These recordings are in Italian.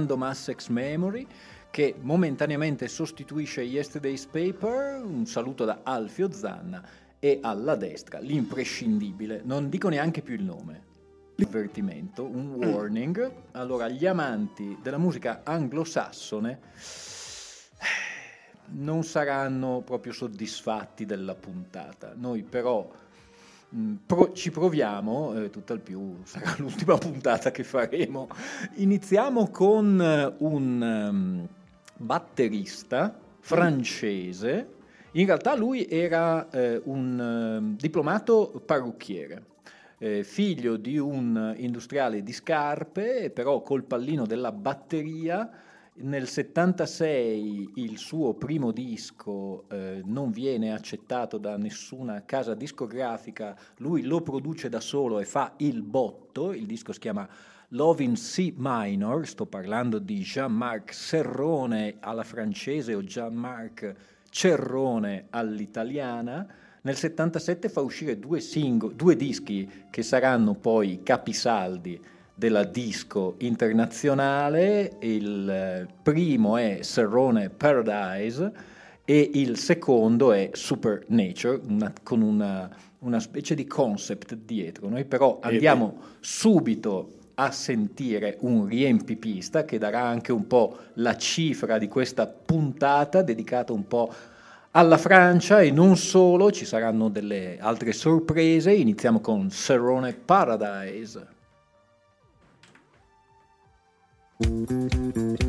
Random Assex Memory che momentaneamente sostituisce Yesterday's Paper, un saluto da Alfio Zanna e alla destra l'imprescindibile, non dico neanche più il nome, l'avvertimento, un warning. Allora, gli amanti della musica anglosassone non saranno proprio soddisfatti della puntata. Noi però Mm, pro, ci proviamo, eh, tutt'al più sarà l'ultima puntata che faremo. Iniziamo con eh, un um, batterista francese. In realtà lui era eh, un uh, diplomato parrucchiere, eh, figlio di un industriale di scarpe, però col pallino della batteria nel 76 il suo primo disco eh, non viene accettato da nessuna casa discografica, lui lo produce da solo e fa il botto, il disco si chiama Love in C minor, sto parlando di Jean-Marc Serrone alla francese o Jean-Marc Cerrone all'italiana. Nel 77 fa uscire due, sing- due dischi che saranno poi capisaldi della disco internazionale, il eh, primo è Serrone Paradise e il secondo è Supernature, una, con una, una, specie di concept dietro. Noi però andiamo subito a sentire un riempipista che darà anche un po' la cifra di questa puntata dedicata un po' alla Francia e non solo, ci saranno delle altre sorprese. Iniziamo con Serrone Paradise. Mm-hmm.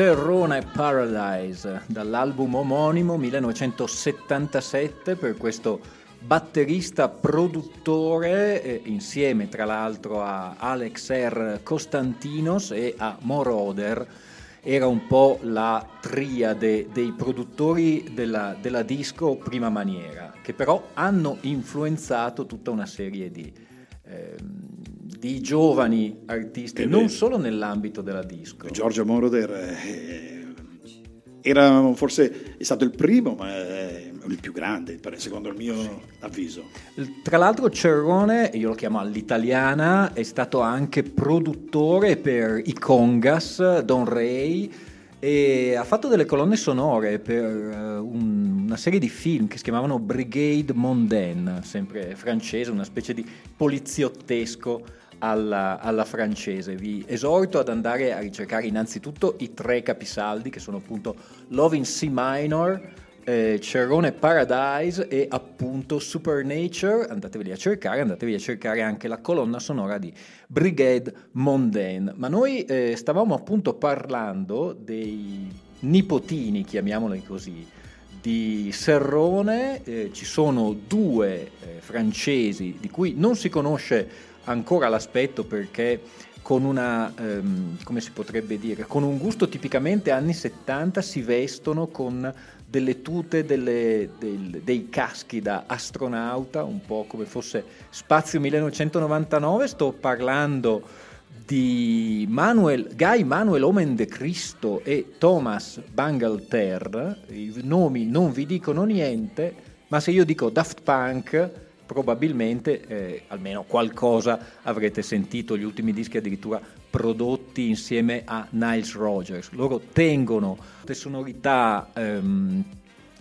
Serrone Paradise dall'album omonimo 1977 per questo batterista produttore eh, insieme tra l'altro a Alex R. Costantinos e a Moroder era un po' la triade dei produttori della, della disco prima maniera che però hanno influenzato tutta una serie di eh, di giovani artisti, non solo nell'ambito della disco. Giorgio Moroder eh, era forse è stato il primo, ma è il più grande, secondo il mio sì. avviso. Tra l'altro Cerrone, io lo chiamo all'italiana, è stato anche produttore per i Congas, Don Ray, e ha fatto delle colonne sonore per uh, un, una serie di film che si chiamavano Brigade Mondaine, sempre francese, una specie di poliziottesco alla, alla, francese. Vi esorto ad andare a ricercare innanzitutto i tre capisaldi che sono appunto Love in C minor, eh, Cerrone Paradise e appunto Supernature. Andateveli a cercare, andatevi a cercare anche la colonna sonora di Brigade Mondaine. Ma noi eh, stavamo appunto parlando dei nipotini, chiamiamoli così, di Serrone, eh, ci sono due eh, francesi di cui non si conosce ancora l'aspetto perché con una, ehm, dire, con un gusto tipicamente anni 70 si vestono con delle tute, delle, del, dei caschi da astronauta, un po' come fosse Spazio 1999, sto parlando di Manuel, Guy Manuel Omen de Cristo e Thomas Bangalter, i nomi non vi dicono niente, ma se io dico Daft Punk probabilmente eh, almeno qualcosa avrete sentito, gli ultimi dischi addirittura prodotti insieme a Niles Rogers. Loro tengono le sonorità ehm,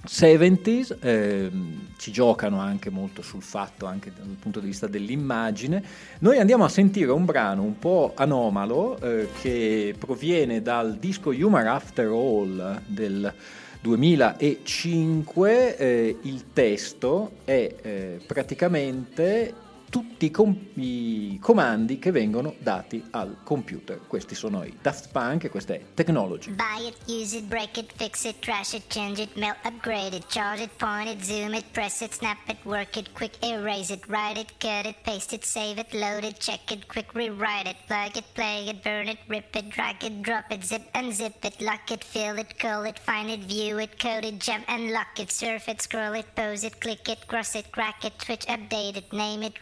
70s, ehm, ci giocano anche molto sul fatto, anche dal punto di vista dell'immagine. Noi andiamo a sentire un brano un po' anomalo eh, che proviene dal disco Humor After All del 2005 eh, il testo è eh, praticamente tutti i, com- i, comandi che vengono dati al computer. Questi sono i Daft Punk e questa è Technology. Buy it, use it, break it, fix it, trash it, change it, melt, upgrade it, charge it, point it, zoom it, press it, snap it, work it, quick erase it, write it, cut it, paste it, save it, load it, check it, quick rewrite it, plug it, play it, burn it, rip it, drag it, drop it, zip unzip it, lock it, fill it, call it, find it, view it, code it, jump and lock it, surf it, scroll it, pose it, click it, cross it, crack it, switch, update it, name it,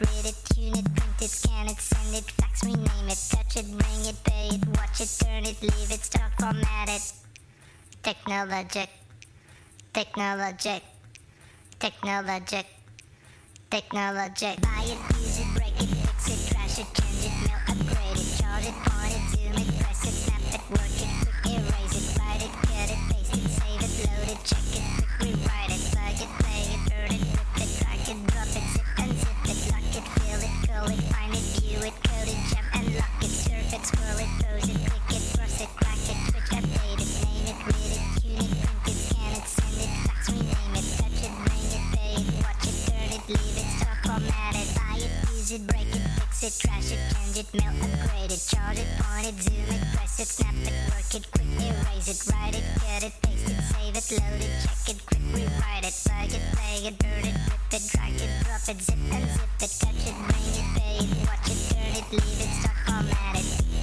read it, tune it, print it, scan it, send it, fax, rename it, touch it, ring it, pay it, watch it, turn it, leave it, start, format it. Technologic, technologic, technologic, technologic. Buy it, use it, break it, fix it, trash it, change it, mail, change it, mail, upgrade it, charge it, point it, zoom it, press it, snap it, work it, quick erase it, write it, cut it, paste it, save it, load it, check it, quick rewrite it, plug it, play it, burn it, rip it, drag it, drop it, zip and zip it, touch it, bring it, pay it, watch it, turn it, leave it, start, format it.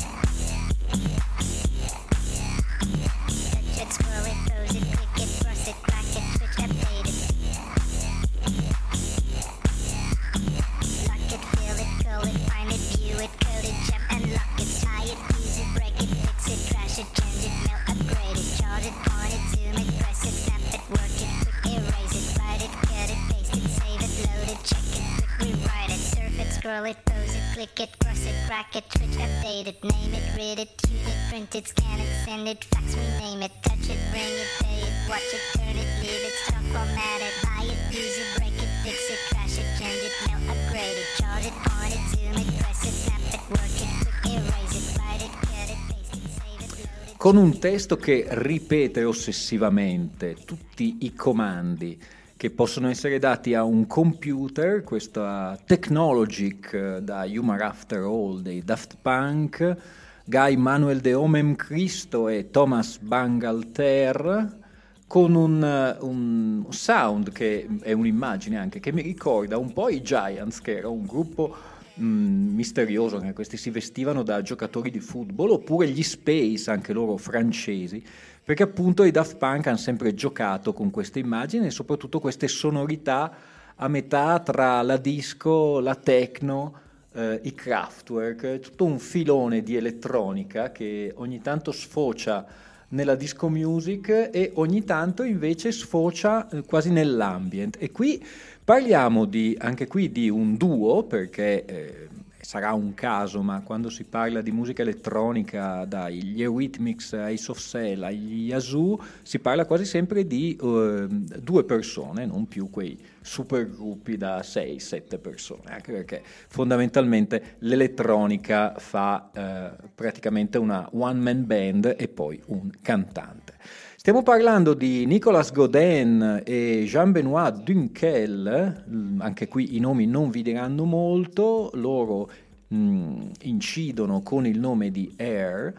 It, name it, read it, tune it, print it, scan it, send it, fax, rename it, touch it, bring it, pay it, watch it, turn it, leave it, stop, format it, buy it, use it, break it, fix it, crash it, change it, mail, upgrade it, charge it, point it, zoom it, press it, snap it, work it, quick erase it, write it, cut it, paste it, save it, load it. con un testo che ripete ossessivamente tutti i comandi che possono essere dati a un computer, questa Technologic eh, da Humor After All dei Daft Punk, Guy Manuel de Homem Cristo e Thomas Bangalter, con un, eh, un sound che è un'immagine anche che mi ricorda un po' i Giants, che era un gruppo mh, misterioso, che questi si vestivano da giocatori di football, oppure gli Space, anche loro francesi, perché appunto i Daft Punk hanno sempre giocato con queste immagini e soprattutto queste sonorità a metà tra la disco, la techno, eh, i Kraftwerk, tutto un filone di elettronica che ogni tanto sfocia nella disco music e ogni tanto invece sfocia eh, quasi nell'ambient. E qui parliamo di, anche qui di un duo perché eh, sarà un caso, ma quando si parla di musica elettronica, dagli Eurythmics ai Soft Cell agli Yazoo, si parla quasi sempre di eh, due persone, non più quei supergruppi da 6-7 persone, anche perché fondamentalmente l'elettronica fa eh, praticamente una one-man band e poi un cantante. Stiamo parlando di Nicolas Godin e Jean-Benoît Dunkel, anche qui i nomi non vi diranno molto, loro mh, incidono con il nome di Air,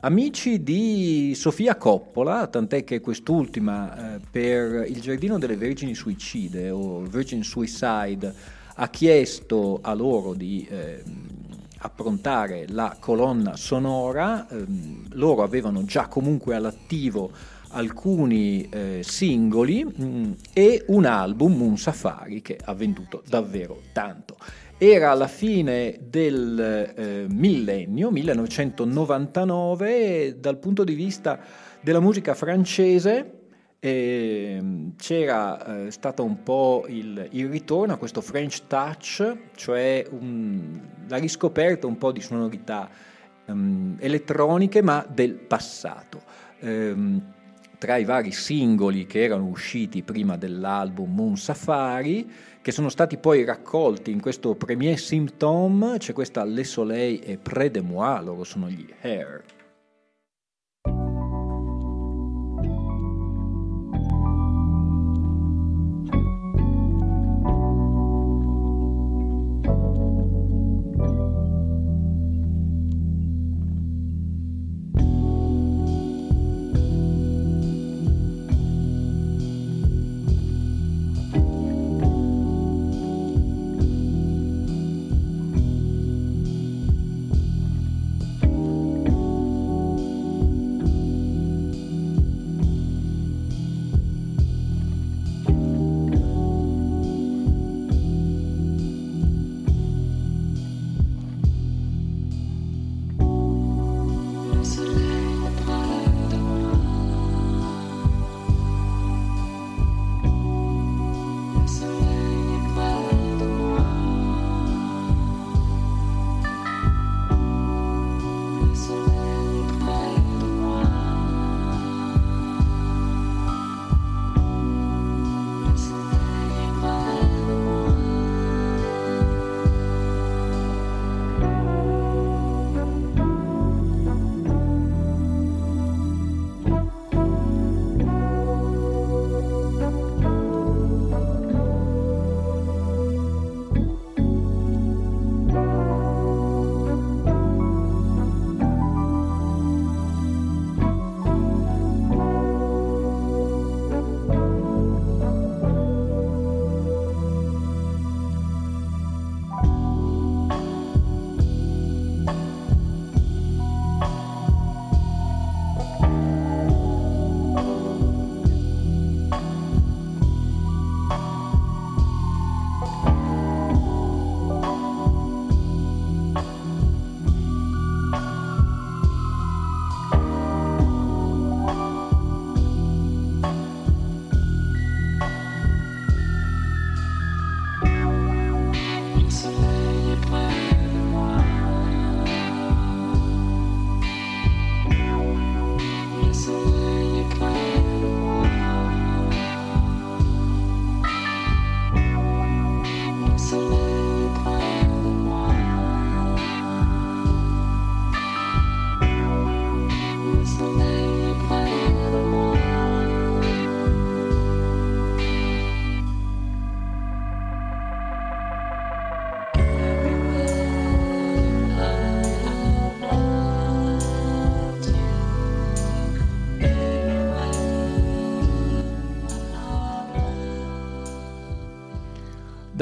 amici di Sofia Coppola, tant'è che quest'ultima eh, per Il Giardino delle Vergini Suicide o Virgin Suicide ha chiesto a loro di... Eh, approntare la colonna sonora, ehm, loro avevano già comunque all'attivo alcuni eh, singoli mh, e un album, un safari, che ha venduto davvero tanto. Era alla fine del eh, millennio, 1999, dal punto di vista della musica francese eh, c'era eh, stato un po' il, il, ritorno a questo French touch, cioè un, la riscoperta un po' di sonorità um, elettroniche ma del passato. Um, tra i vari singoli che erano usciti prima dell'album Moon Safari, che sono stati poi raccolti in questo Premier Symptom, c'è questa Le Soleil e Près de Moi, loro sono gli Hair.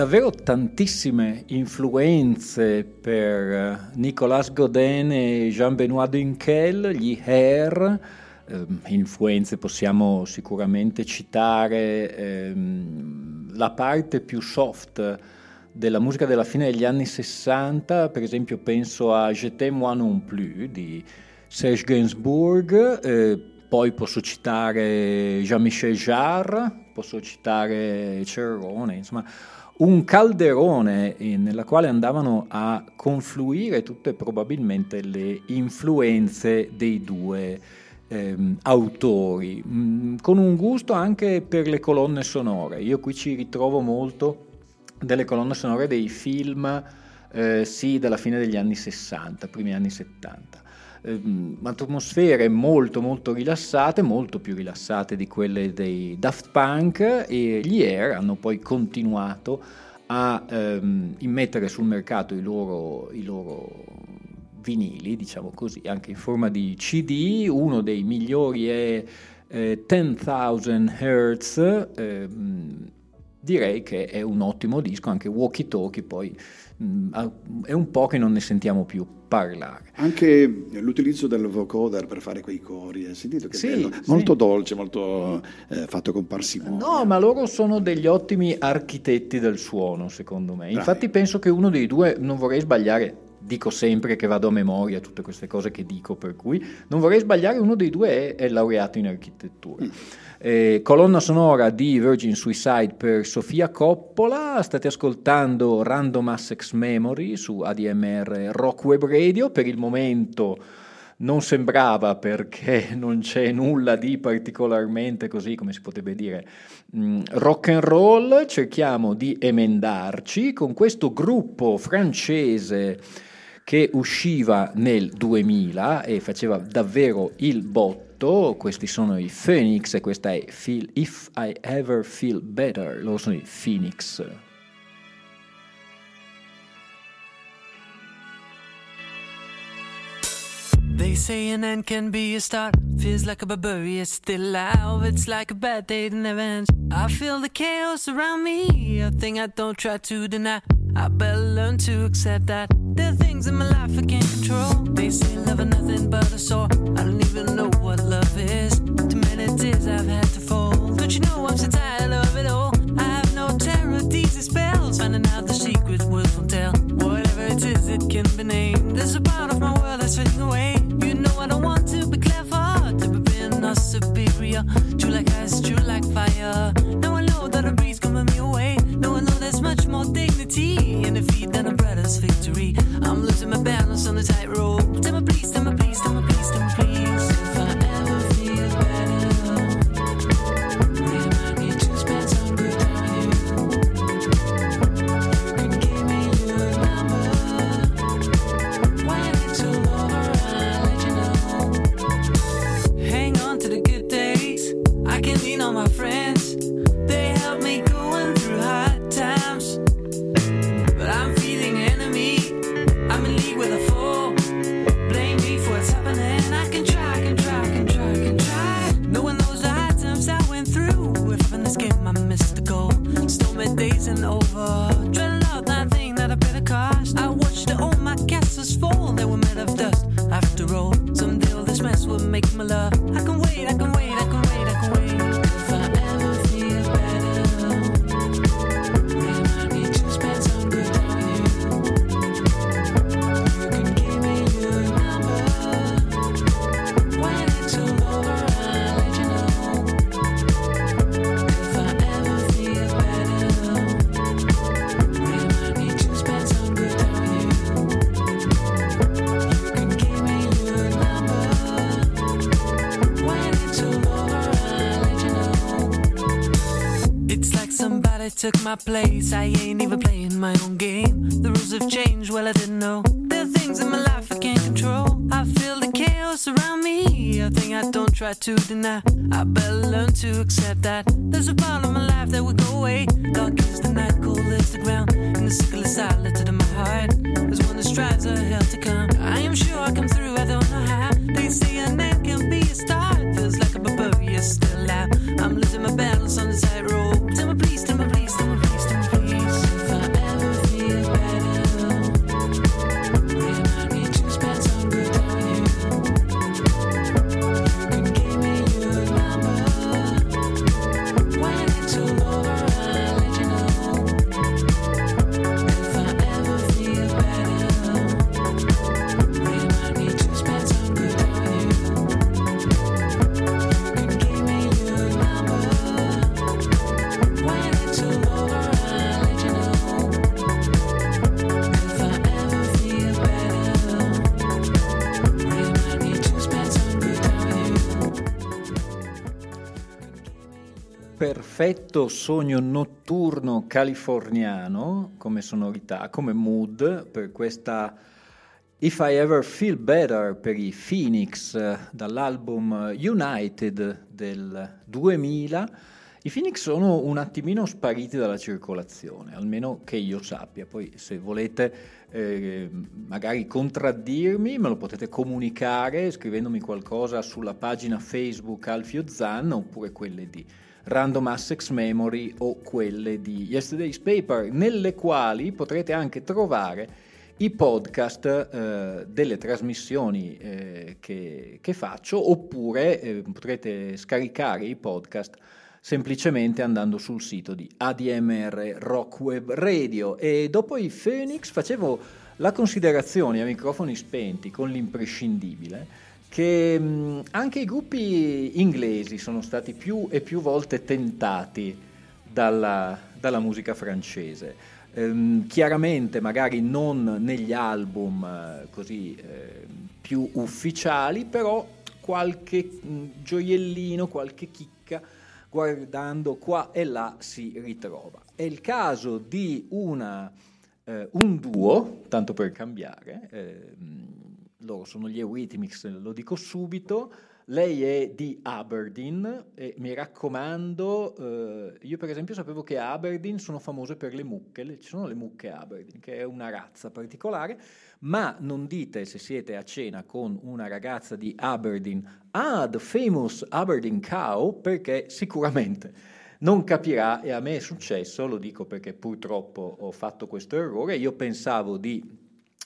Davvero tantissime influenze per eh, Nicolas Godin e Jean-Benoît Dunkel, gli Hair, eh, influenze possiamo sicuramente citare ehm, la parte più soft della musica della fine degli anni 60, per esempio penso a Je moi non plus di Serge Gainsbourg, eh, poi posso citare Jean-Michel Jarre, posso citare Cerrone, insomma un calderone nella quale andavano a confluire tutte probabilmente le influenze dei due ehm, autori, mm, con un gusto anche per le colonne sonore. Io qui ci ritrovo molto delle colonne sonore dei film, eh, sì, della fine degli anni 60, primi anni 70. Ehm, atmosfere molto molto rilassate, molto più rilassate di quelle dei Daft Punk e gli Air hanno poi continuato a ehm, immettere sul mercato i loro, i loro vinili, diciamo così, anche in forma di CD, uno dei migliori è eh, 10.000 Hz, eh, direi che è un ottimo disco, anche Walkie Talkie poi mh, mm, è un po' che non ne sentiamo più parlare. Anche l'utilizzo del vocoder per fare quei cori, hai sentito che sì, bello? Sì. Molto dolce, molto eh, fatto con parsimonia. No, ma loro sono degli ottimi architetti del suono, secondo me. Infatti Dai. penso che uno dei due, non vorrei sbagliare, dico sempre che vado a memoria tutte queste cose che dico, per cui non vorrei sbagliare, uno dei due è, è laureato in architettura. Mm. Eh, colonna sonora di Virgin Suicide per Sofia Coppola, state ascoltando Random Assex Memory su ADMR Rock Web Radio, per il momento non sembrava perché non c'è nulla di particolarmente così, come si potrebbe dire, mm, rock and roll, cerchiamo di emendarci con questo gruppo francese che usciva nel 2000 e faceva davvero il botto ascolto, questi sono i Phoenix e questa è Feel If I Ever Feel Better, loro sono i Phoenix. They say an end can be a start. Feels like a barbarian still alive. It's like a bad day never ends. I feel the chaos around me, a thing I don't try to deny. I better learn to accept that there are things in my life I can't control. They say love is nothing but a sore. I don't even know what love is. Too many tears I've had to fold. Don't you know I'm so tired of it all? I have no terror, these spells. Finding out the secret words will tell. Whatever it is, it can be named. There's a part of my world that's fading away. You know I took my place. I ain't even playing my own game. The rules have changed, well, I didn't know. There are things in my life I can't control. I feel the chaos around me, a thing I don't try to deny. I better learn to accept that. There's a part of my life that will go away. Dark is the night, cold perfetto sogno notturno californiano come sonorità, come mood per questa If I Ever Feel Better per i Phoenix dall'album United del 2000. I Phoenix sono un attimino spariti dalla circolazione, almeno che io sappia. Poi se volete eh, magari contraddirmi, me lo potete comunicare scrivendomi qualcosa sulla pagina Facebook Alfio Zan oppure quelle di Random Access Memory o quelle di Yesterday's Paper, nelle quali potrete anche trovare i podcast eh, delle trasmissioni eh, che, che, faccio oppure eh, potrete scaricare i podcast semplicemente andando sul sito di ADMR Rock Web Radio. E dopo i Phoenix facevo la considerazione a microfoni spenti con l'imprescindibile che mh, anche i gruppi inglesi sono stati più e più volte tentati dalla, dalla musica francese. Ehm, chiaramente magari non negli album eh, così eh, più ufficiali, però qualche mh, gioiellino, qualche chicca guardando qua e là si ritrova. È il caso di una, eh, un duo, tanto per cambiare, ehm, loro sono gli Eurythmics, lo dico subito, lei è di Aberdeen e mi raccomando, eh, io per esempio sapevo che Aberdeen sono famose per le mucche, ci sono le mucche Aberdeen, che è una razza particolare, ma non dite se siete a cena con una ragazza di Aberdeen, ah, the famous Aberdeen cow, perché sicuramente non capirà e a me è successo, lo dico perché purtroppo ho fatto questo errore, io pensavo di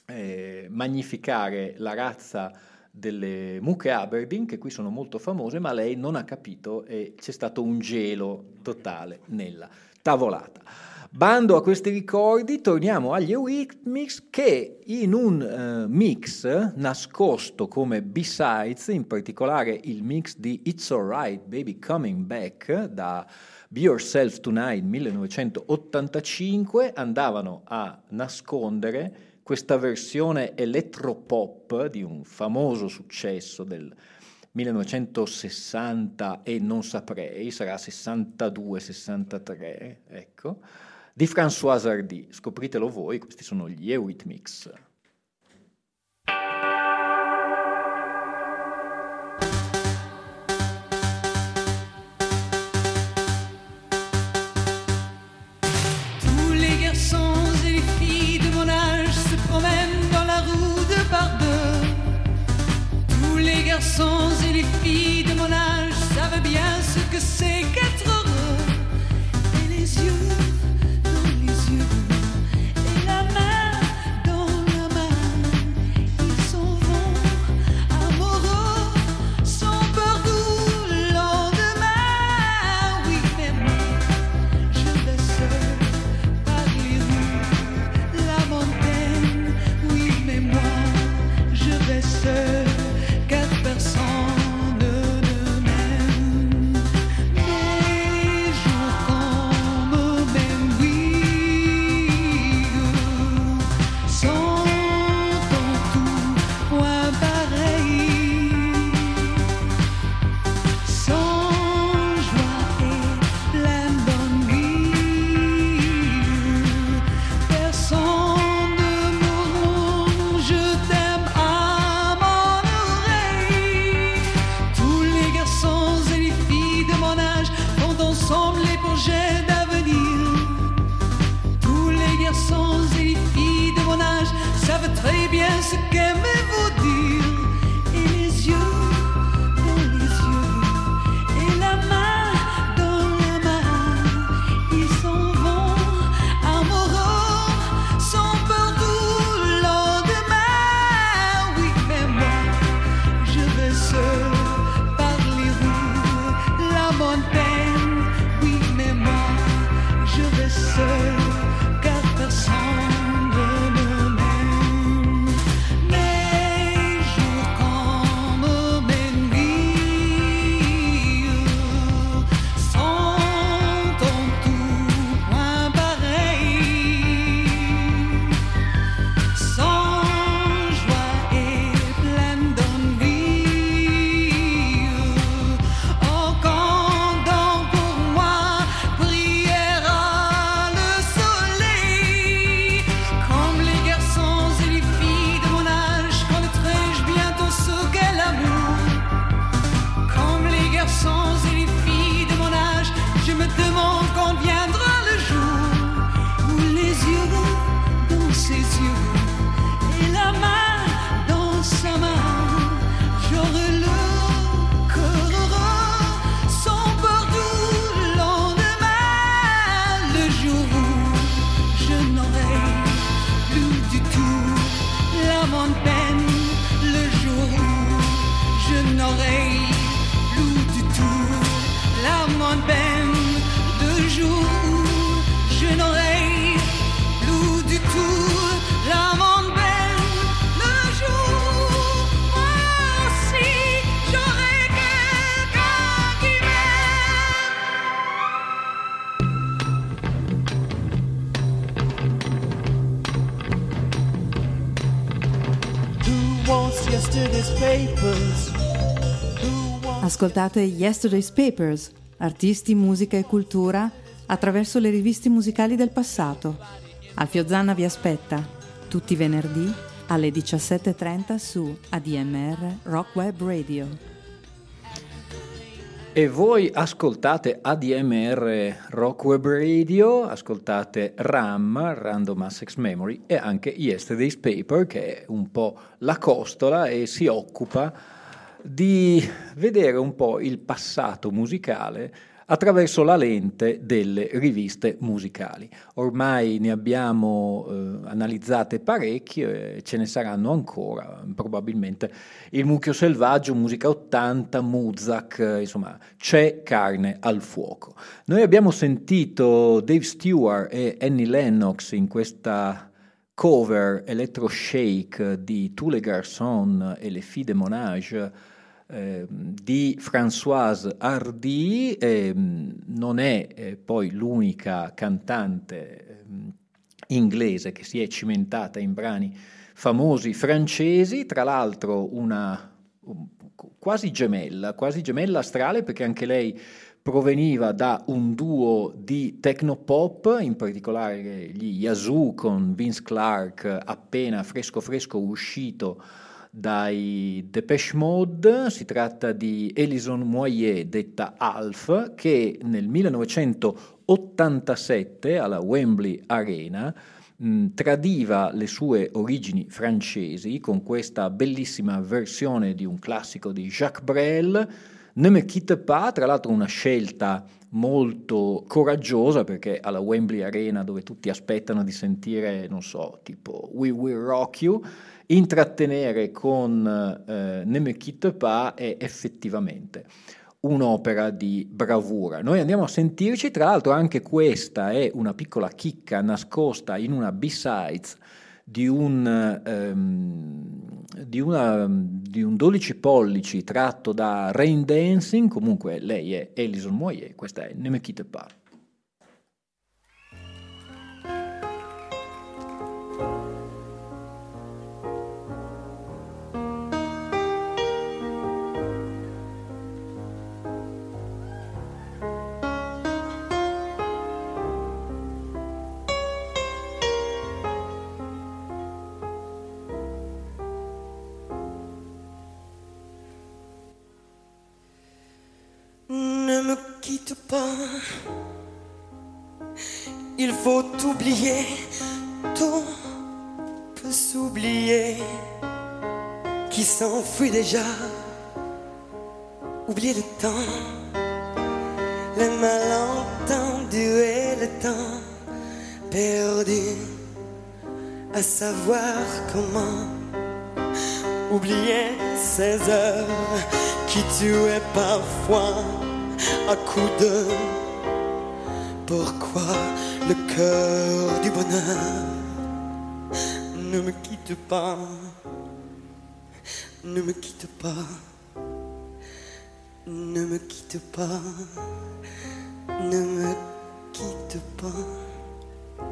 eh, magnificare la razza delle mucche Aberdeen, che qui sono molto famose, ma lei non ha capito e c'è stato un gelo totale nella tavolata. Bando a questi ricordi, torniamo agli Eurythmics che in un uh, mix nascosto come B-Sides, in particolare il mix di It's Alright Baby Coming Back da Be Yourself Tonight 1985, andavano a nascondere questa versione elettropop di un famoso successo del 1960 e non saprei, sarà 62-63, ecco, di François Hardy. Scopritelo voi, questi sono gli Eurythmics. Garçons Ascoltate Yesterday's Papers, artisti, musica e cultura attraverso le riviste musicali del passato. Alfio Zanna vi aspetta tutti i venerdì alle 17.30 su ADMR Rock Web Radio. E voi ascoltate ADMR Rock Web Radio, ascoltate RAM, Random Access Memory, e anche Yesterday's Paper, che è un po' la costola e si occupa di vedere un po' il passato musicale attraverso la lente delle riviste musicali. Ormai ne abbiamo eh, analizzate parecchie, ce ne saranno ancora, probabilmente il Mucchio Selvaggio, Musica 80, Muzak, eh, insomma c'è carne al fuoco. Noi abbiamo sentito Dave Stewart e Annie Lennox in questa cover electro shake di Tous les garçons e le filles de Monage eh, di Françoise Hardy, eh, non è eh, poi l'unica cantante ehm, inglese che si è cimentata in brani famosi francesi, tra l'altro una quasi gemella, quasi gemella astrale perché anche lei proveniva da un duo di technopop, in particolare gli Yazoo con Vince Clark appena fresco fresco uscito dai Depeche Mode, si tratta di Elison Moyer, detta Alf, che nel 1987 alla Wembley Arena mh, tradiva le sue origini francesi con questa bellissima versione di un classico di Jacques Brel, Ne me quitte pas, tra l'altro una scelta molto coraggiosa perché alla Wembley Arena dove tutti aspettano di sentire, non so, tipo We Will Rock You, intrattenere con eh, Ne me è effettivamente un'opera di bravura. Noi andiamo a sentirci, tra l'altro anche questa è una piccola chicca nascosta in una B-Sides di un, um, di, una, di un 12 pollici tratto da Rain Dancing, comunque lei è Elison Moyer, questa è Ne me. Oublier, tout peut s'oublier. Qui s'enfuit déjà, oublier le temps, les malentendus et le temps perdu, à savoir comment oublier ces heures qui tuaient parfois à coups de pourquoi du bonheur. Ne me quitte pas, ne me quitte pas, ne me quitte pas, ne me quitte pas.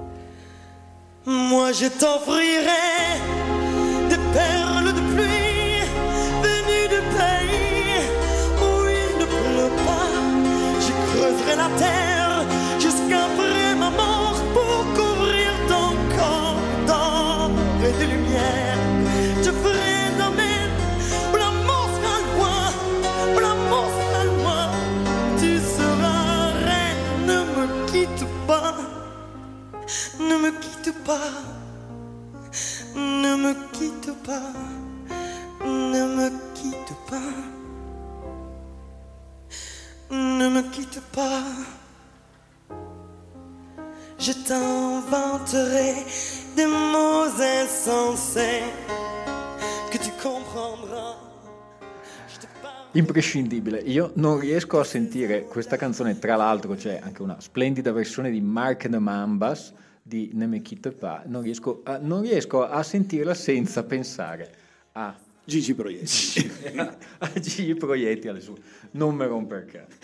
Moi je t'offrirai des perles de pluie venues de pays où il ne pleut pas. Je creuserai la terre Je t'inventerai des mots insensés que tu comprendras. Je te parle- Imprescindibile, io non riesco a sentire questa canzone, tra l'altro c'è anche una splendida versione di Mark Nemambas di Ne me quitte pas, non riesco a, non riesco a sentirla senza pensare a, Gigi Proietti. a Gigi Proietti alle sue, non me romper cazzo,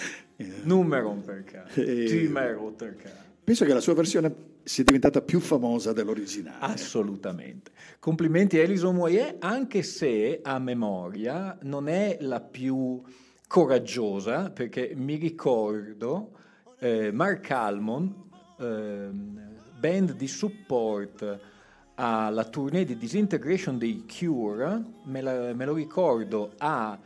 non me romper cazzo, tu me rotter cazzo. Penso che la sua versione sia diventata più famosa dell'originale. Assolutamente. Complimenti a Elison Moyer, anche se a memoria non è la più coraggiosa, perché mi ricordo eh, Mark Almond, eh, band di support alla tournée di Disintegration dei Cure, me, la, me lo ricordo a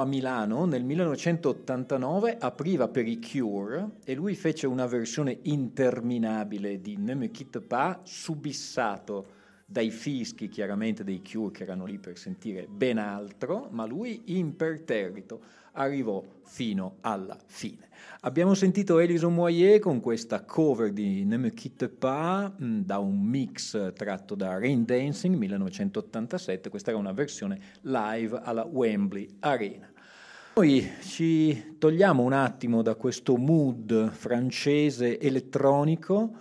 a Milano nel 1989 apriva per i Cure e lui fece una versione interminabile di Ne me quitte pas, subissato dai fischi chiaramente dei Cure che erano lì per sentire ben altro, ma lui imperterrito arrivò fino alla fine. Abbiamo sentito Elison Moyer con questa cover di Ne me quitte pas mh, da un mix tratto da Rain Dancing 1987, questa era una versione live alla Wembley Arena. Noi ci togliamo un attimo da questo mood francese elettronico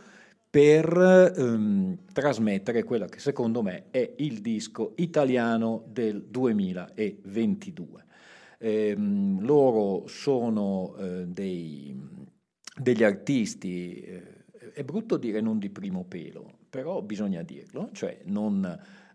per ehm, trasmettere quello che secondo me è il disco italiano del 2022. Ehm, loro sono eh, dei, degli artisti, eh, è brutto dire non di primo pelo, però bisogna dirlo, cioè non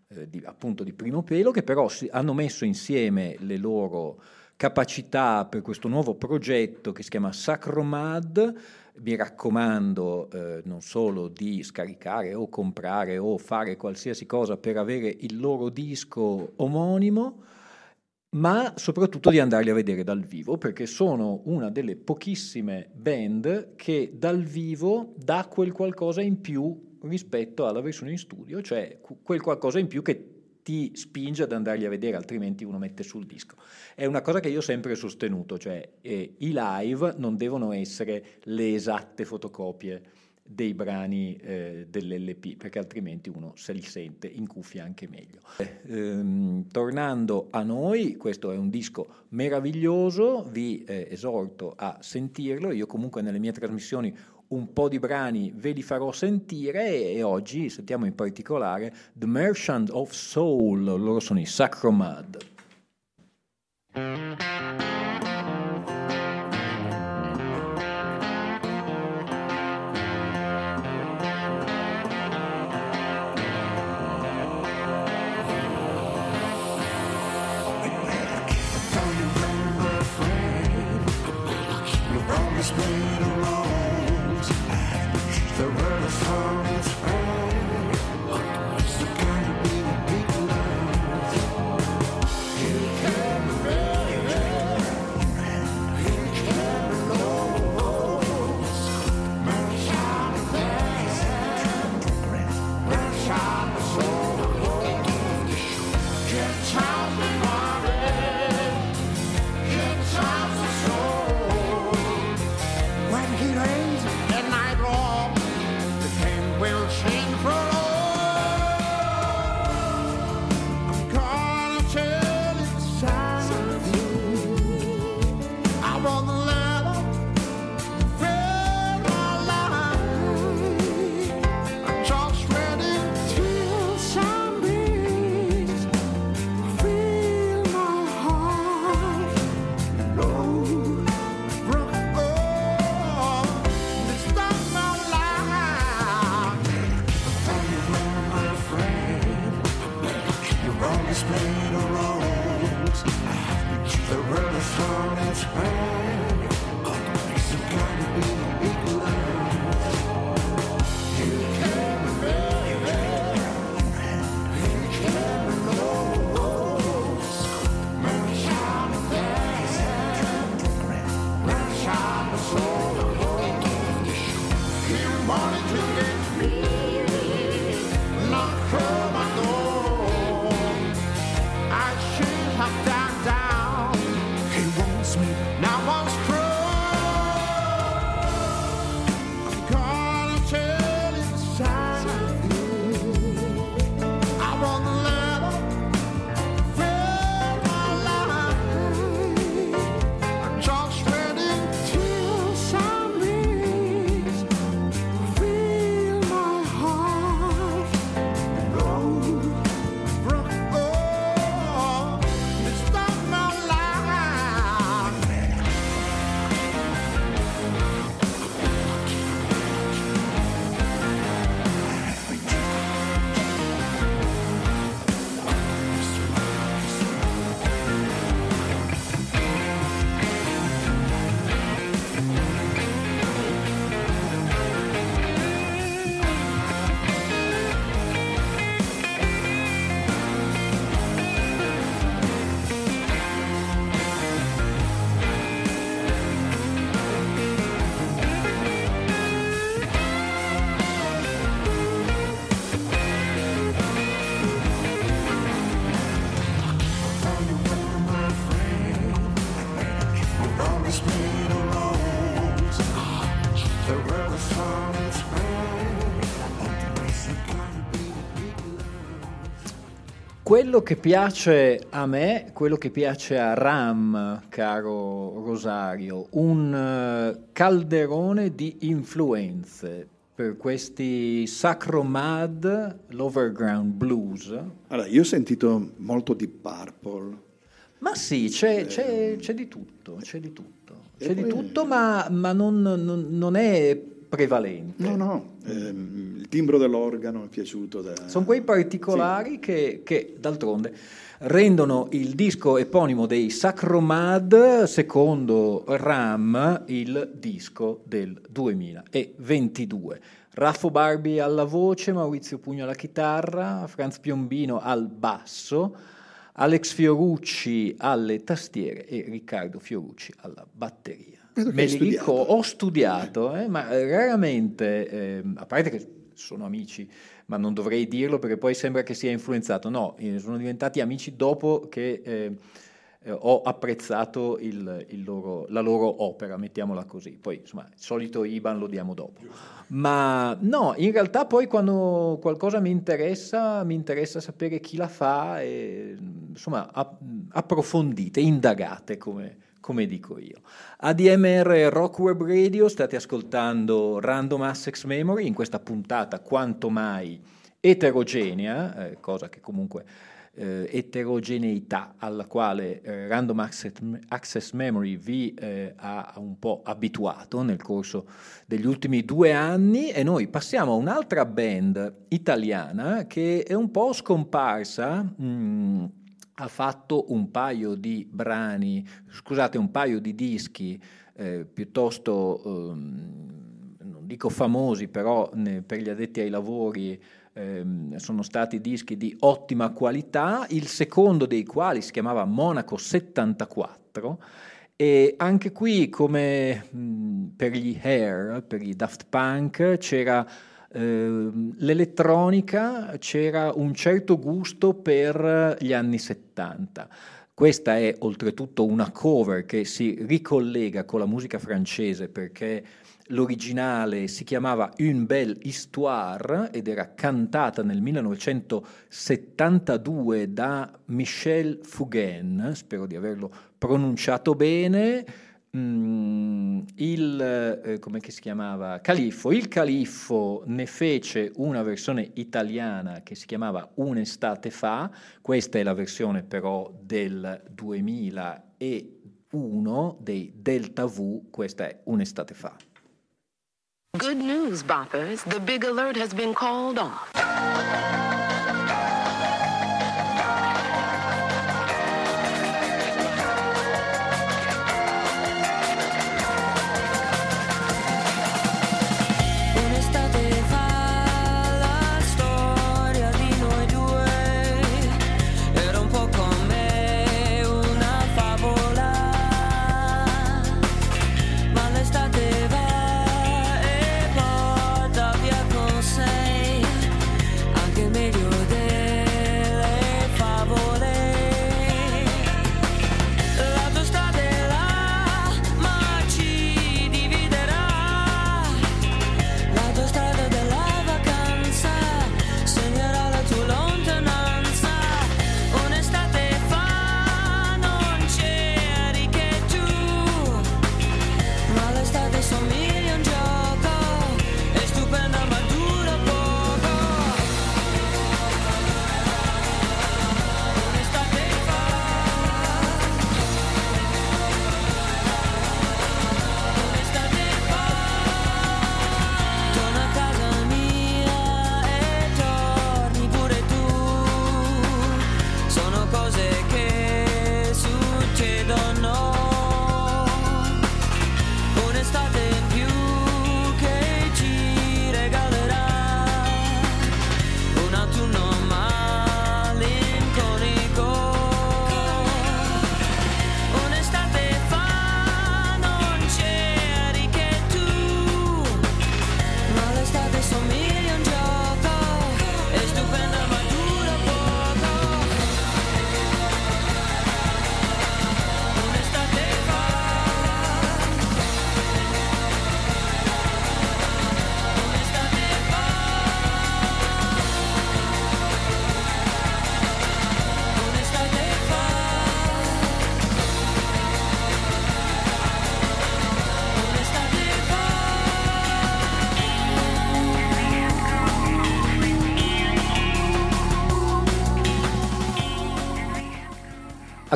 eh, di, appunto di primo pelo, che però si, hanno messo insieme le loro capacità per questo nuovo progetto che si chiama Sacromad. Mi raccomando eh, non solo di scaricare o comprare o fare qualsiasi cosa per avere il loro disco omonimo, ma soprattutto di andarli a vedere dal vivo, perché sono una delle pochissime band che dal vivo dà quel qualcosa in più rispetto alla versione in studio, cioè quel qualcosa in più che ti spinge ad andarli a vedere, altrimenti uno mette sul disco. È una cosa che io ho sempre sostenuto, cioè eh, i live non devono essere le esatte fotocopie dei brani eh, dell'LP, perché altrimenti uno se li sente in cuffia anche meglio. Eh, ehm, tornando a noi, questo è un disco meraviglioso, vi eh, esorto a sentirlo, io comunque nelle mie trasmissioni un po' di brani ve li farò sentire e, oggi sentiamo in particolare The Merchant of Soul, loro sono i Sacromad. Quello che piace a me, quello che piace a Ram, caro Rosario, un eh, calderone di influenze per questi Sacro Mad, l'Overground Blues. Allora, io ho sentito molto di Purple. Ma sì, c'è, c'è- c'è di tutto, c'è di tutto, c'è di tutto, ma, ma non, non- non è prevalente. No, no, ehm, il timbro dell'organo è piaciuto. Da... Sono quei particolari che, che, d'altronde rendono il disco eponimo dei Sacromad, secondo Ram, il disco del 2022. Raffo Barbi alla voce, Maurizio Pugno alla chitarra, Franz Piombino al basso, Alex Fiorucci alle tastiere e Riccardo Fiorucci alla batteria. Me li dico, ho studiato, eh, ma raramente, ehm, a parte che sono amici, ma non dovrei dirlo perché poi sembra che sia influenzato. No, eh, sono diventati amici dopo che eh, eh, ho apprezzato il- il loro- la loro opera, mettiamola così. Poi, insomma, il solito IBAN lo diamo dopo. Ma no, in realtà poi quando qualcosa mi interessa, mi interessa sapere chi la fa e insomma app- approfondite, indagate come, come dico io. ADMR Rock Web Radio, state ascoltando Random Access Memory in questa puntata quanto mai eterogenea, eh, cosa che comunque eh, eterogeneità alla quale eh, Random Access, Access Memory vi eh, ha un po' abituato nel corso degli ultimi due anni e noi passiamo a un'altra band italiana che è un po' scomparsa. mm, ha fatto un paio di brani, scusate, un paio di dischi eh, piuttosto, ehm, non dico famosi, però ne- per gli addetti ai lavori ehm, sono stati dischi di ottima qualità, il secondo dei quali si chiamava Monaco 74 e anche qui come mh, per gli Hair, per i Daft Punk, c'era l'elettronica, c'era un certo gusto per gli anni 70. Questa è oltretutto una cover che si ricollega con la musica francese perché l'originale si chiamava Une belle histoire ed era cantata nel 1972 da Michel Fugain, spero di averlo pronunciato bene. Mm, il, eh, come si chiamava? Califfo. Il Califfo ne fece una versione italiana che si chiamava Un'estate fa, questa è la versione però del 2001 dei Delta V, questa è Un'estate fa. Good news, boppers. The big alert has been called off.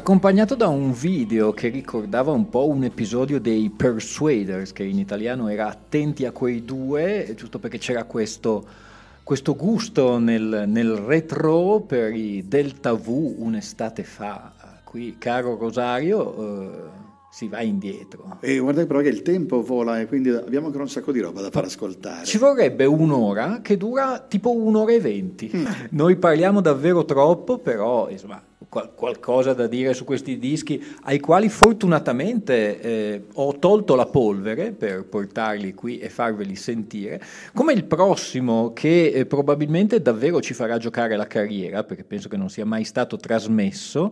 Accompagnato da un video che ricordava un po' un episodio dei Persuaders, che in italiano era Attenti a quei due, giusto perché c'era questo, questo gusto nel, nel retro per i Delta V un'estate fa. Qui, caro Rosario, eh, si va indietro. E guardate però che il tempo vola e quindi abbiamo ancora un sacco di roba da far ascoltare. Ci vorrebbe un'ora che dura tipo un'ora e venti. Noi parliamo davvero troppo, però insomma, qual- qualcosa da dire su questi dischi ai quali fortunatamente eh, ho tolto la polvere per portarli qui e farveli sentire, come il prossimo che eh, probabilmente davvero ci farà giocare la carriera, perché penso che non sia mai stato trasmesso.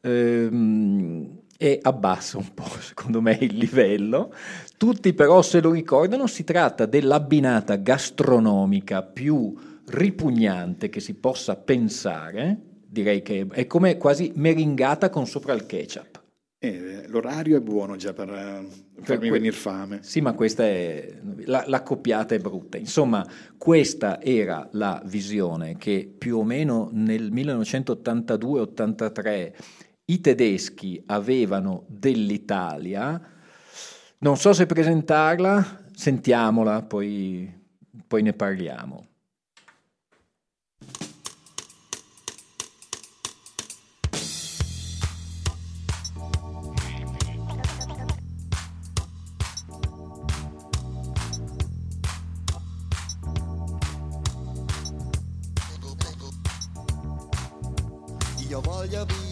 ehm, e abbassa un po', secondo me, il livello. Tutti però se lo ricordano, si tratta dell'abbinata gastronomica più ripugnante che si possa pensare, direi che è come quasi meringata con sopra il ketchup. Eh, l'orario è buono già per eh, farmi que- venire fame. Sì, ma questa è la, la coppiata è brutta. Insomma, questa era la visione che più o meno nel 1982-83 i tedeschi avevano dell'Italia. Non so se presentarla, sentiamola, poi, poi ne parliamo.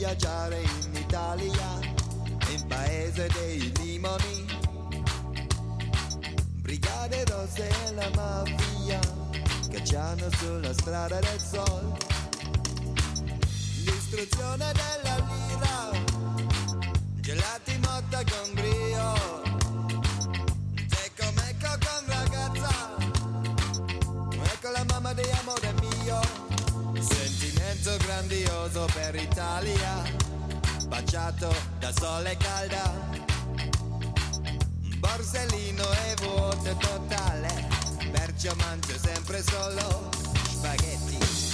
Viaggiare in Italia, in paese dei limoni. Brigate rosse e la mafia, cacciano sulla strada del sol. L'istruzione della baciato da sole calda. Borsellino e vuoto totale, perciò mangio sempre solo spaghetti.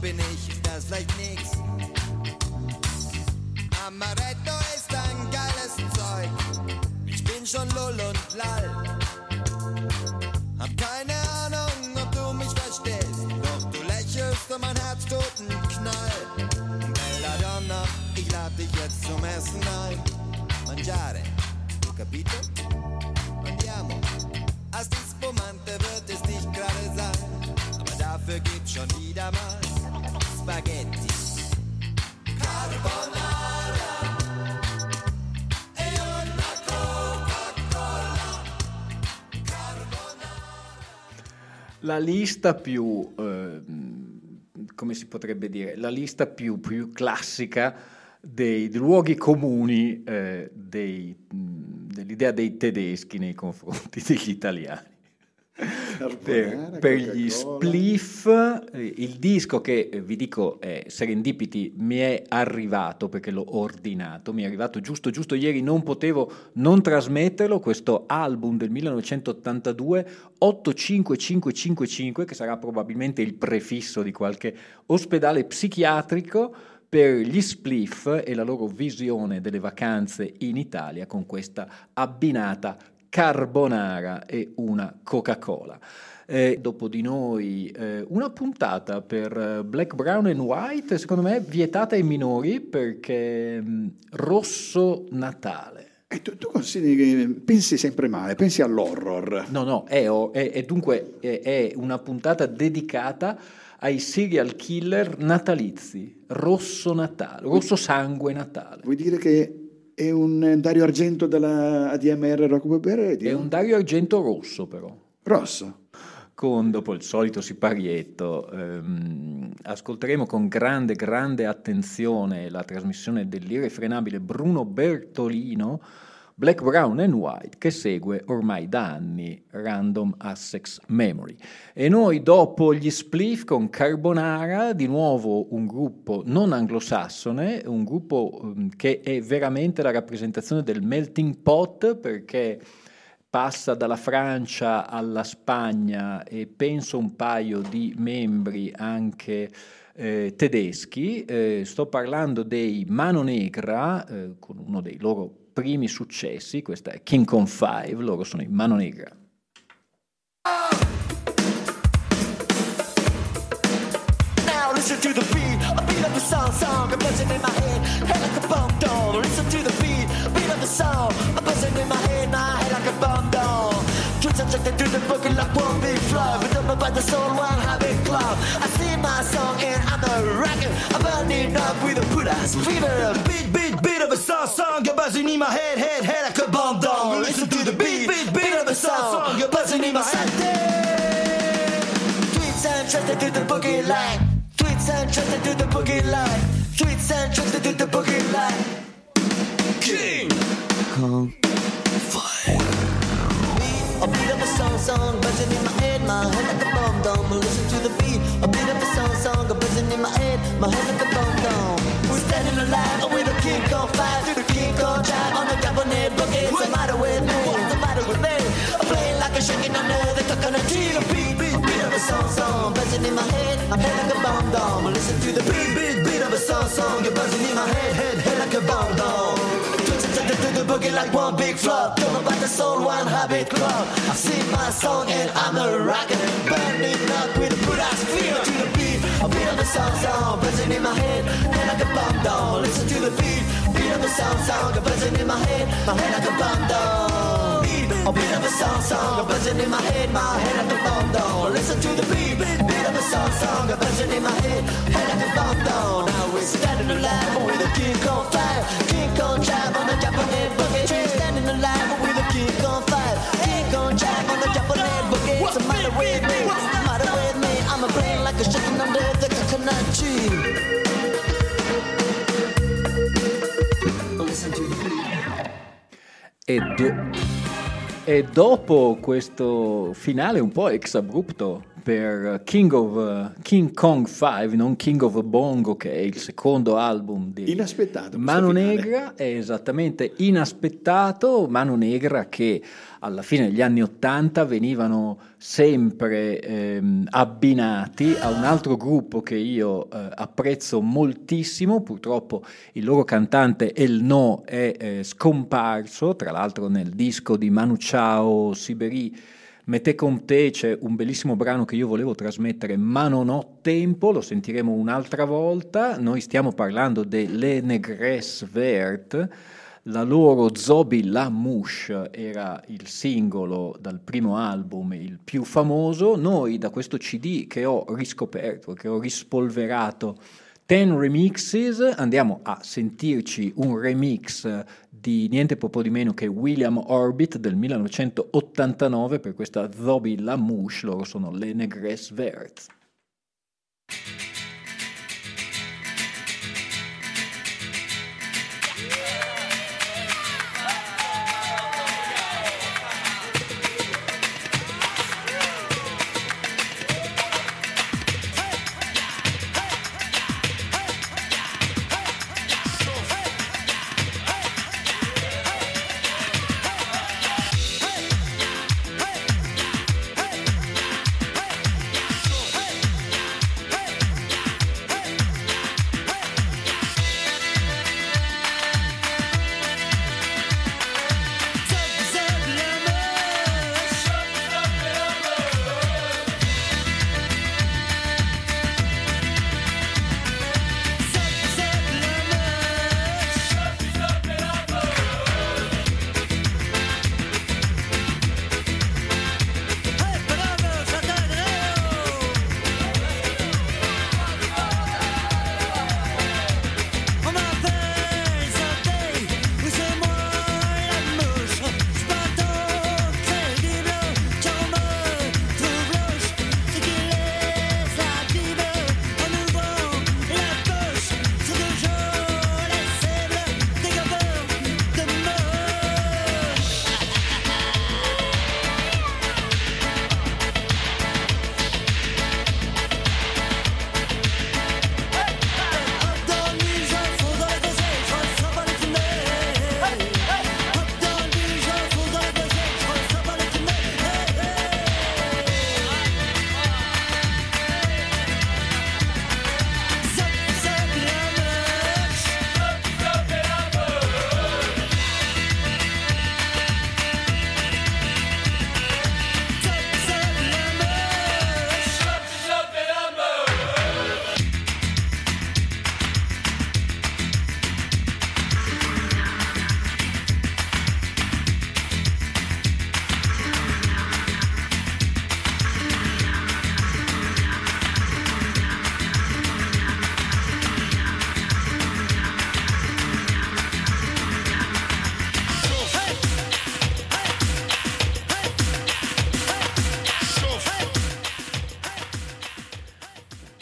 Bin ich, das vielleicht nix. Amaretto ist ein geiles Zeug. Ich bin schon lull und lall. Hab keine Ahnung, ob du mich verstehst. Doch du lächelst und mein Herz tut einen Knall. Belladonna, ich lad dich jetzt zum Essen ein. Mangiare, du capito? Andiamo. A sti spumante wird es nicht gerade sein. Aber dafür gibt's schon wieder mal Spaghetti. Carbonara. E una Coca-Cola. La lista più, eh, come si potrebbe dire, la lista più, più classica dei luoghi comuni eh, dei- dell'idea dei tedeschi nei confronti degli italiani. Per, per gli spliff, eh, il disco che eh, vi dico è Serendipity mi è arrivato perché l'ho ordinato, mi è arrivato giusto giusto ieri, non potevo non trasmetterlo, questo album del 1982 85555 che sarà probabilmente il prefisso di qualche ospedale psichiatrico per gli spliff e la loro visione delle vacanze in Italia con questa abbinata carbonara e una Coca-Cola. Eh, dopo di noi eh, una puntata per eh, Black, Brown and White, secondo me vietata ai minori perché mh, rosso Natale. E tu, tu consideri che pensi sempre male, pensi all'horror. No, no, è, è- è dunque è, è una puntata dedicata ai serial killer natalizi, rosso Natale, rosso sangue Natale. Vuoi dire che è un Dario Argento della ADMR Rocco Radio? È un Dario Argento rosso però. Rosso. Con dopo il solito siparietto, ehm, ascolteremo con grande, grande attenzione la trasmissione dell'irrefrenabile Bruno Bertolino, Black, Brown and White, che segue ormai da anni Random Assex Memory. E noi dopo gli spliff con Carbonara, di nuovo un gruppo non anglosassone, un gruppo ehm, che è veramente la rappresentazione del melting pot perché passa dalla Francia alla Spagna e penso un paio di membri anche eh, tedeschi. Eh, sto parlando dei Mano Negra eh, con uno dei loro primi successi, questa è King Kong 5, loro sono i Mano Negra. Now listen to the beat, a beat of the song, song, a buzzing in my head, head like a bomb doll. Listen to the beat, beat of the song, a buzzing in my head Subjected to the boogie like one big flow, rhythm by the soul, one habit club. I sing my song and I'm a rocker, I'm burning up with a put ass fever. Beat, beat, beat of a song, song, a buzzing in my head, head, head like a bomb doll. Listen to the beat, beat, beat of a song, song, a buzzing in my head. Tweets and trusted to the boogie line. Tweets and trusted to the boogie line. Tweets and trusted to the boogie line. King Kong A beat of a song, song, buzzing in my head, my head like a bomb dome. Listen to the beat. A beat of a song, song, buzzing in my head, my head like a bomb dome. We're standing alive with a King Kong five to the King Kong drive on the cabinet boogie. What's the matter with me? What's the matter with me? I'm playing like a shaking under the coconut tree. A beat, beat, beat of a song, song, buzzing in my head, my head like a bomb dome. Listen to the beat, beat, beat of a song, song, buzzing in my head, head, head like a bomb dome. Boogie like one big flop. Don't know about the soul, one habit club. I sing my song and I'm a rocker, burning up with a ass feel to the beat. Beat of a song, song, buzzing in my head, head like a bomb dome. Listen to the beat, beat of a song, song, buzzing in my head, my head like a bomb dome. A beat of a song, song, a buzzing in my head, my head like a bomb dome. Listen to the beat, beat of a song, song, a buzzing in my head, head like a bomb dome. Now we're standing alive with a King Kong fire, King Kong drive on the Japanese. We're standing alive with a King Kong fire, King Kong drive on the Japanese boogie. What's the matter with me? What's the matter with me? I'm a brain like a chicken under the coconut tree. The beat. E, do- dopo questo finale un po' ex abrupto per King, of, uh, King Kong 5, non King of Bongo, che è il secondo album di Inaspettato. Mano finale. Negra, è esattamente inaspettato, Mano Negra che alla fine degli anni Ottanta venivano sempre ehm, abbinati a un altro gruppo che io eh, apprezzo moltissimo, purtroppo il loro cantante El No è eh, scomparso, tra l'altro nel disco di Manu Chao Siberi Mette con te c'è un bellissimo brano che io volevo trasmettere, ma non ho tempo, lo sentiremo un'altra volta. Noi stiamo parlando delle Negres Vert, la loro Zobi La Mouche era il singolo dal primo album, il più famoso. Noi da questo CD che ho riscoperto, che ho rispolverato, Ten Remixes, andiamo a sentirci un remix di niente poco di meno che William Orbit del 1989 per questa Zobi La Mouche, loro sono le Negres Vert.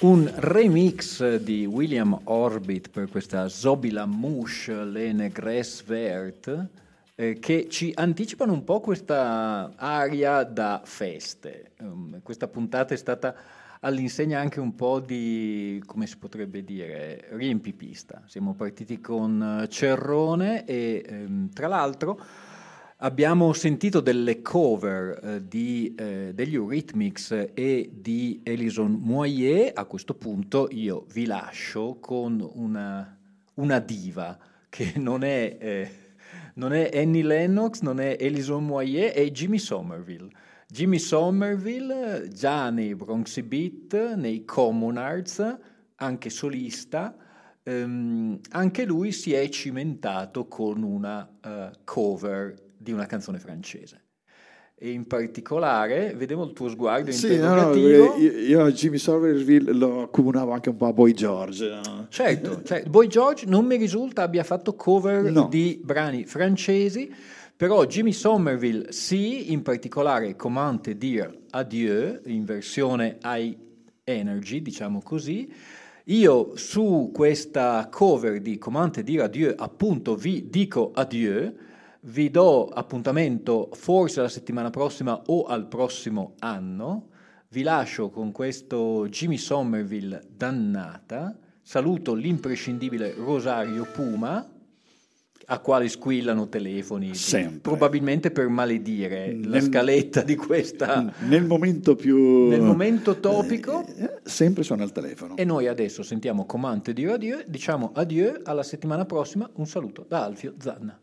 Un remix di William Orbit per questa Zobila Mouche, Le Negresse Vert, eh, che ci anticipano un po' questa aria da feste. Um, questa puntata è stata all'insegna anche un po' di, come si potrebbe dire, riempipista. Siamo partiti con eh, Cerrone e ehm, tra l'altro abbiamo sentito delle cover eh, di, eh, degli Eurythmics e di Elison Moyer. A questo punto io vi lascio con una, una diva che non è, eh, non è Annie Lennox, non è Elison Moyer, è Jimmy Somerville. Jimmy Somerville, già nei Bronx Beat, nei Common Arts, anche solista, ehm, anche lui si è cimentato con una uh, cover di una canzone francese. E in particolare, vedevo il tuo sguardo Sì, no, no, interrogativo. io, io Jimmy Somerville lo accomunavo anche un po' a Boy George. no? Certo, cioè, Boy George non mi risulta abbia fatto cover No. di brani francesi, però Jimmy Somerville sì, in particolare Comment te dire adieu, in versione high energy, diciamo così. Io su questa cover di Comment te dire adieu, appunto vi dico adieu, vi do appuntamento forse la settimana prossima o al prossimo anno. Vi lascio con questo Jimmy Somerville dannata. Saluto l'imprescindibile Rosario Puma, a quale squillano telefoni, Sempre. probabilmente per maledire la Nel- scaletta di questa Nel momento più... nel momento topico. Eh, sempre suona il telefono. E noi adesso sentiamo Comante di adieu, diciamo adieu alla settimana prossima. Un saluto da Alfio Zanna.